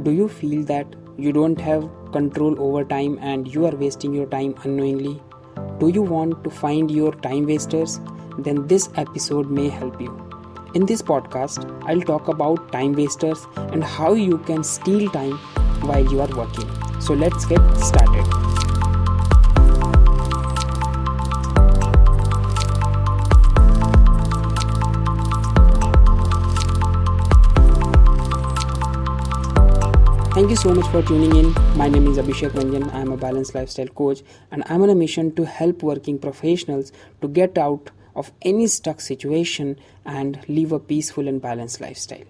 Do you feel that you don't have control over time and you are wasting your time unknowingly? Do you want to find your time wasters? Then this episode may help you. In this podcast, I'll talk about time wasters and how you can steal time while you are working. So let's get started. Thank you so much for tuning in. My name is Abhishek Ranjan. I am a balanced lifestyle coach and I'm on a mission to help working professionals to get out of any stuck situation and live a peaceful and balanced lifestyle.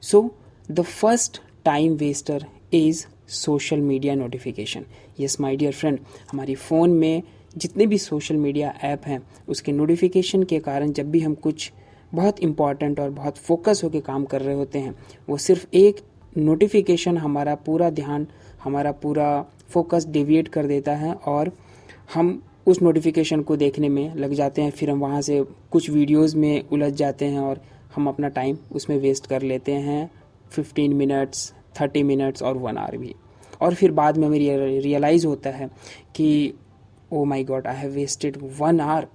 So, the first time waster is social media notification yes my dear friend हमारी phone में जितने भी social media app हैं उसके notification के कारण जब भी हम कुछ बहुत इंपॉर्टेंट और बहुत फोकस होकर काम कर रहे होते हैं वो सिर्फ़ एक नोटिफिकेशन हमारा पूरा ध्यान, हमारा पूरा फोकस डिविएट कर देता है और हम उस नोटिफिकेशन को देखने में लग जाते हैं, फिर हम वहाँ से कुछ वीडियोस में उलझ जाते हैं और हम अपना टाइम उसमें वेस्ट कर लेते हैं। फिफ्टीन मिनट्स थर्टी मिनट्स और वन आवर भी। और फिर बाद में हमें रियलाइज़ होता है कि ओ my god I have wasted one hour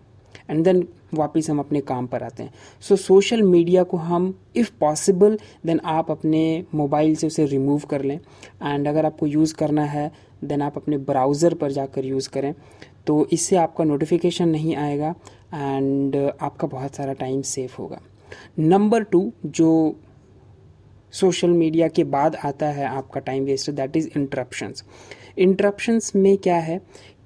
and then वापस हम अपने काम पर आते हैं। सो सोशल मीडिया को हम इफ़ पॉसिबल देन आप अपने मोबाइल से उसे रिमूव कर लें। एंड अगर आपको यूज़ करना है देन आप अपने ब्राउज़र पर जाकर यूज़ करें। तो इससे आपका नोटिफिकेशन नहीं आएगा एंड आपका बहुत सारा टाइम सेफ़ होगा। नंबर टू जो सोशल मीडिया के बाद आता है आपका time waste that is interruptions interruptions में क्या है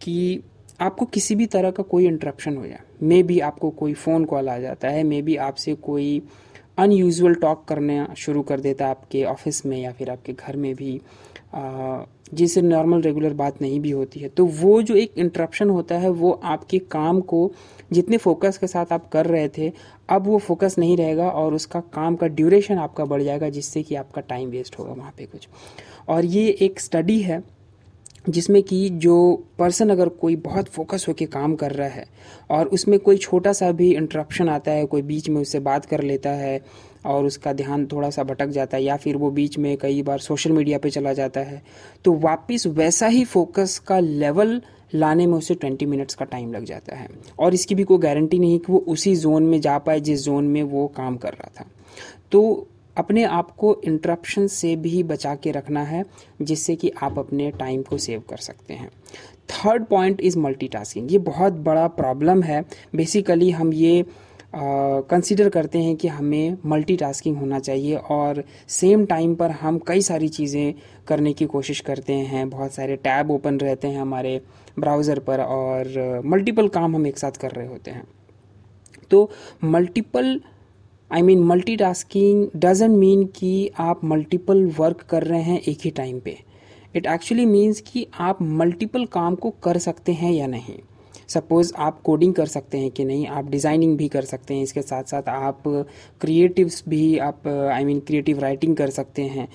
कि आपको किसी भी तरह का कोई इंटरप्शन हो जाए। मे बी आपको कोई फ़ोन कॉल आ जाता है मे बी आपसे कोई अनयूजल टॉक करने शुरू कर देता है आपके ऑफ़िस में या फिर आपके घर में भी। जिससे नॉर्मल रेगुलर बात नहीं भी होती है। तो वो जो एक इंटरप्शन होता है, वो आपके काम को जितने फोकस के साथ आप कर रहे थे, अब वो फोकस नहीं रहेगा और उसका काम का ड्यूरेशन आपका बढ़ जाएगा, जिससे कि आपका टाइम वेस्ट होगा वहाँ पे कुछ। और ये एक स्टडी है जिसमें कि जो पर्सन अगर कोई बहुत फोकस होकर काम कर रहा है और उसमें कोई छोटा सा भी इंटरप्शन आता है, कोई बीच में उससे बात कर लेता है और उसका ध्यान थोड़ा सा भटक जाता है या फिर वो बीच में कई बार सोशल मीडिया पे चला जाता है तो वापस वैसा ही फोकस का लेवल लाने में उसे ट्वेंटी मिनट्स का टाइम लग जाता है। और इसकी भी कोई गारंटी नहीं कि वो उसी जोन में जा पाए जिस जोन में वो काम कर रहा था। तो अपने आप को इंटरप्शन से भी बचा के रखना है जिससे कि आप अपने टाइम को सेव कर सकते हैं। थर्ड पॉइंट इज़ मल्टीटास्किंग ये बहुत बड़ा प्रॉब्लम है। बेसिकली हम ये कंसिडर uh, करते हैं कि हमें मल्टीटास्किंग होना चाहिए और सेम टाइम पर हम कई सारी चीज़ें करने की कोशिश करते हैं। बहुत सारे टैब ओपन रहते हैं हमारे ब्राउज़र पर और मल्टीपल uh, काम हम एक साथ कर रहे होते हैं। तो multiple I mean multitasking doesn't mean कि आप मल्टीपल वर्क कर रहे हैं एक ही टाइम पे। इट एक्चुअली मीन्स कि आप मल्टीपल काम को कर सकते हैं या नहीं। सपोज़ आप कोडिंग कर सकते हैं कि नहीं, आप डिज़ाइनिंग भी कर सकते हैं, इसके साथ साथ आप क्रिएटिव्स भी, आप आई मीन क्रिएटिव राइटिंग कर सकते हैं।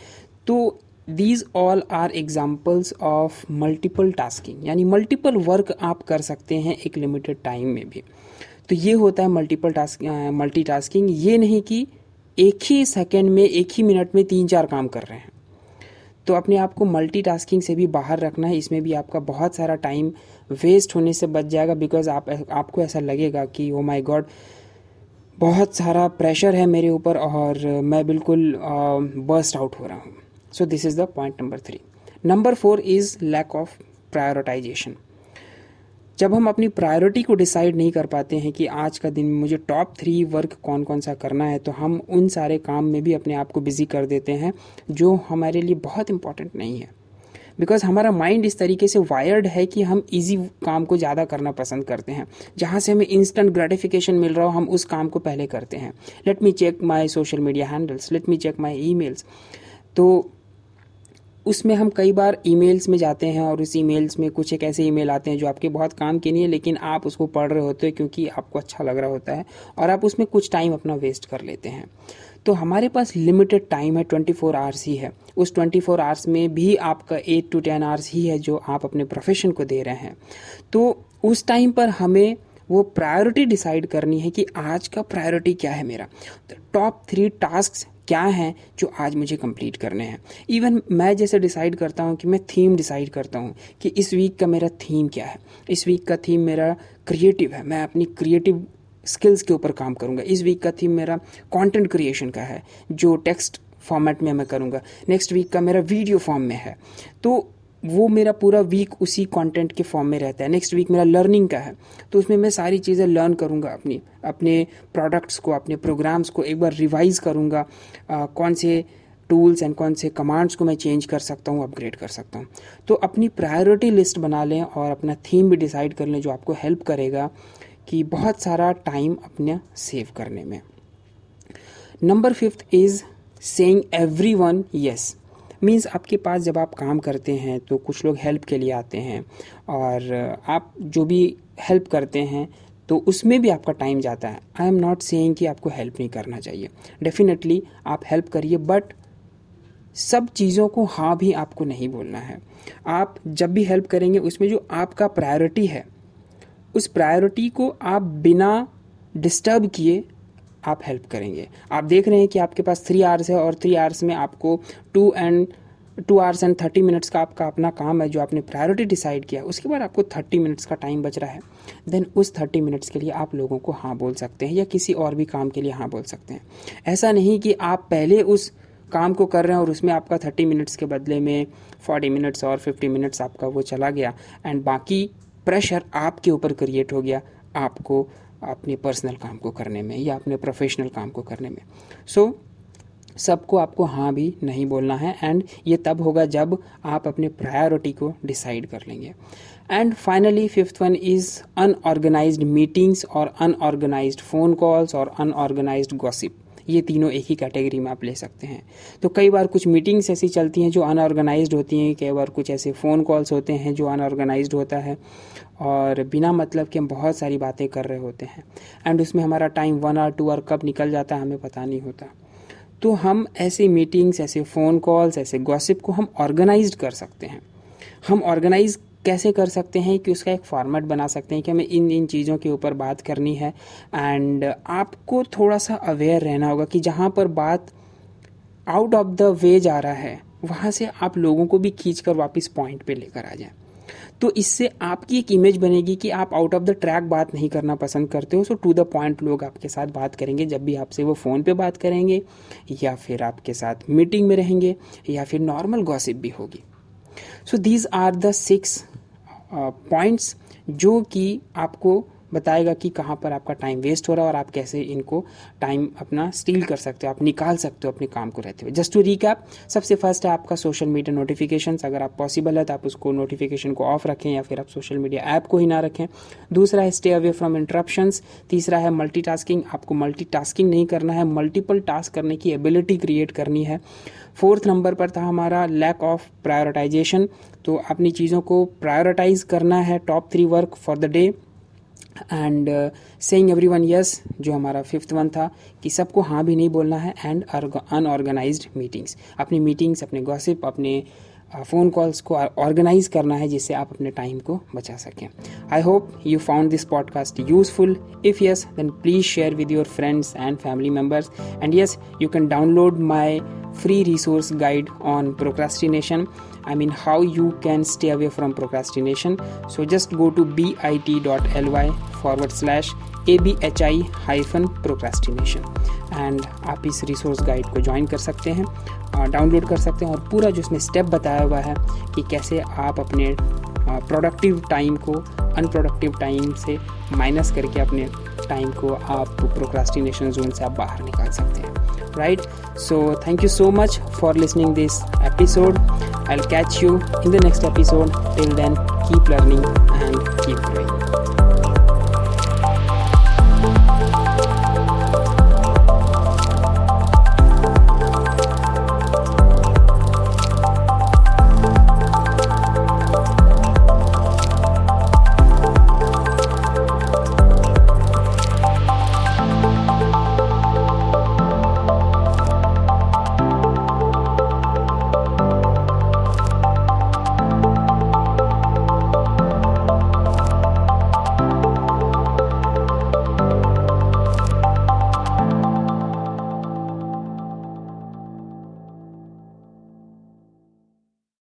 तो these all are examples of multiple tasking यानी मल्टीपल वर्क आप कर सकते हैं एक लिमिटेड टाइम में भी। तो ये होता है मल्टीपल टास्क मल्टी टास्किंग ये नहीं कि एक ही सेकेंड में, एक ही मिनट में तीन चार काम कर रहे हैं। तो अपने आप को मल्टीटास्किंग से भी बाहर रखना है। इसमें भी आपका बहुत सारा टाइम वेस्ट होने से बच जाएगा बिकॉज़ आप, आपको ऐसा लगेगा कि ओ माई गॉड बहुत सारा प्रेशर है मेरे ऊपर और मैं बिल्कुल बर्स्ट आउट हो रहा हूँ। So this is the point number three number four is lack of prioritization जब हम अपनी प्रायोरिटी को डिसाइड नहीं कर पाते हैं कि आज का दिन में मुझे टॉप थ्री वर्क कौन कौन सा करना है तो हम उन सारे काम में भी अपने आप को बिज़ी कर देते हैं, जो हमारे लिए बहुत इंपॉर्टेंट नहीं है। बिकॉज़ हमारा माइंड इस तरीके से वायर्ड है कि हम इजी काम को ज़्यादा करना पसंद करते हैं। जहाँ से हमें इंस्टेंट ग्रेटिफिकेशन मिल रहा हो, हम उस काम को पहले करते हैं। Let me check my social media handles let me check my e तो उसमें हम कई बार ईमेल्स में जाते हैं और उस ईमेल्स में कुछ एक ऐसे ईमेल आते हैं जो आपके बहुत काम के नहीं है, लेकिन आप उसको पढ़ रहे होते हैं क्योंकि आपको अच्छा लग रहा होता है और आप उसमें कुछ टाइम अपना वेस्ट कर लेते हैं। तो हमारे पास लिमिटेड टाइम है ट्वेंटी फोर आवर्स ही है। उस ट्वेंटी फोर आवर्स में भी आपका एट टू टेन आवर्स ही है जो आप अपने प्रोफेशन को दे रहे हैं। तो उस टाइम पर हमें वो प्रायोरिटी डिसाइड करनी है कि आज का प्रायोरिटी क्या है मेरा। टॉप थ्री टास्क क्या हैं जो आज मुझे कंप्लीट करने हैं? इवन मैं जैसे डिसाइड करता हूँ कि मैं थीम डिसाइड करता हूँ कि इस वीक का मेरा थीम क्या है? इस वीक का थीम मेरा क्रिएटिव है। मैं अपनी क्रिएटिव स्किल्स के ऊपर काम करूँगा। इस वीक का थीम मेरा कंटेंट क्रिएशन का है, जो टेक्स्ट फॉर्मेट में मैं करूँगा। नेक्स्ट वीक का मेरा वीडियो फॉर्म में है। तो वो मेरा पूरा वीक उसी कंटेंट के फॉर्म में रहता है। नेक्स्ट वीक मेरा लर्निंग का है। तो उसमें मैं सारी चीज़ें लर्न करूँगा अपनी, अपने प्रोडक्ट्स को, अपने प्रोग्राम्स को, एक बार रिवाइज करूँगा कौन से टूल्स एंड कौन से कमांड्स को मैं चेंज कर सकता हूँ अपग्रेड कर सकता हूँ। तो अपनी प्रायोरिटी लिस्ट बना लें और अपना थीम भी डिसाइड कर लें जो आपको हेल्प करेगा कि बहुत सारा टाइम अपने सेव करने में। Number fifth is saying everyone yes means आपके पास जब आप काम करते हैं तो कुछ लोग हेल्प के लिए आते हैं और आप जो भी हेल्प करते हैं तो उसमें भी आपका टाइम जाता है। आई एम नॉट सेइंग कि आपको हेल्प नहीं करना चाहिए। डेफिनेटली आप हेल्प करिए बट सब चीज़ों को हाँ भी आपको नहीं बोलना है। आप जब भी हेल्प करेंगे, उसमें जो आपका प्रायोरिटी है, उस प्रायोरिटी को आप बिना डिस्टर्ब किए आप हेल्प करेंगे। आप देख रहे हैं कि आपके पास थ्री आवर्स है और थ्री आवर्स में आपको two and two hours and thirty minutes का आपका अपना काम है जो आपने प्रायोरिटी डिसाइड किया। उसके बाद आपको थर्टी मिनट्स का टाइम बच रहा है। देन उस थर्टी मिनट्स के लिए आप लोगों को हाँ बोल सकते हैं या किसी और भी काम के लिए हाँ बोल सकते हैं। ऐसा नहीं कि आप पहले उस काम को कर रहे हैं और उसमें आपका थर्टी मिनट्स के बदले में फोर्टी मिनट्स और फिफ्टी मिनट्स आपका वो चला गया। एंड बाकी प्रेशर आपके ऊपर क्रिएट हो गया। आपको अपने पर्सनल काम को करने में या अपने प्रोफेशनल काम को करने में। सो so, सबको आपको हाँ भी नहीं बोलना है एंड ये तब होगा जब आप अपने प्रायोरिटी को डिसाइड कर लेंगे। And finally fifth one is unorganized meetings और अनऑर्गेनाइज्ड फ़ोन कॉल्स और अनऑर्गेनाइज्ड गॉसिप ये तीनों एक ही कैटेगरी में आप ले सकते हैं। तो कई बार कुछ मीटिंग्स ऐसी चलती हैं जो अनऑर्गेनाइज्ड होती हैं, कई बार कुछ ऐसे फ़ोन कॉल्स होते हैं जो अनऑर्गेनाइज्ड होता है, और बिना मतलब के हम बहुत सारी बातें कर रहे होते हैं। एंड उसमें हमारा time one hour two hour कब निकल जाता है, हमें पता नहीं होता। तो हम ऐसे मीटिंग्स ऐसे फ़ोन कॉल्स ऐसे गॉसिप को हम ऑर्गेनाइज कर सकते हैं। हम ऑर्गेनाइज कैसे कर सकते हैं कि उसका एक फॉर्मेट बना सकते हैं कि हमें इन इन चीज़ों के ऊपर बात करनी है। एंड आपको थोड़ा सा अवेयर रहना होगा कि जहाँ पर बात आउट ऑफ़ द वे जा रहा है, वहाँ से आप लोगों को भी खींच कर वापस पॉइंट पे लेकर आ जाए। तो इससे आपकी एक इमेज बनेगी कि आप आउट ऑफ़ द ट्रैक बात नहीं करना पसंद करते हो सो टू द पॉइंट लोग आपके साथ बात करेंगे, जब भी आपसे वो फ़ोन पे बात करेंगे, या फिर आपके साथ मीटिंग में रहेंगे, या फिर नॉर्मल गॉसिप भी होगी। So these are the six points जो कि आपको बताएगा कि कहाँ पर आपका टाइम वेस्ट हो रहा है और आप कैसे इनको टाइम अपना स्टील कर सकते हो, आप निकाल सकते हो अपने काम को रहते हुए। जस्ट टू रिकैप सबसे फ़र्स्ट है आपका सोशल मीडिया नोटिफिकेशन अगर आप पॉसिबल है तो आप उसको नोटिफिकेशन को ऑफ़ रखें या फिर आप सोशल मीडिया ऐप को ही ना रखें। दूसरा है स्टे अवे फ्रॉम इंटरप्शन तीसरा है मल्टी आपको मल्टी नहीं करना है मल्टीपल टास्क करने की एबिलिटी क्रिएट करनी है। फोर्थ नंबर पर था हमारा लैक ऑफ़ प्रायोरिटाइजेशन तो अपनी चीज़ों को प्रायोरिटाइज करना है top three work for the day and saying everyone yes जो हमारा फिफ्थ वन था, कि सबको हाँ भी नहीं बोलना है एंड अनऑर्गेनाइज मीटिंग्स अपनी मीटिंग्स अपने गॉसिप अपने फ़ोन कॉल्स को ऑर्गेनाइज करना है जिससे आप अपने टाइम को बचा सकें. I hope you found this podcast useful if yes then please share with your friends and family members and yes you can download my free resource guide on procrastination I mean how you can stay away from procrastination. So just go to bit.ly forward slash abhi hyphen procrastination and आप इस resource guide को join कर सकते हैं download कर सकते हैं और पूरा जो उसमें स्टेप बताया हुआ है कि कैसे आप अपने प्रोडक्टिव टाइम को अनप्रोडक्टिव टाइम से माइनस करके अपने टाइम को आप प्रोक्रास्टिनेशन जोन से आप बाहर निकाल सकते हैं right? So thank you so much for listening this episode. I'll catch you in the next episode. Till then keep learning and keep growing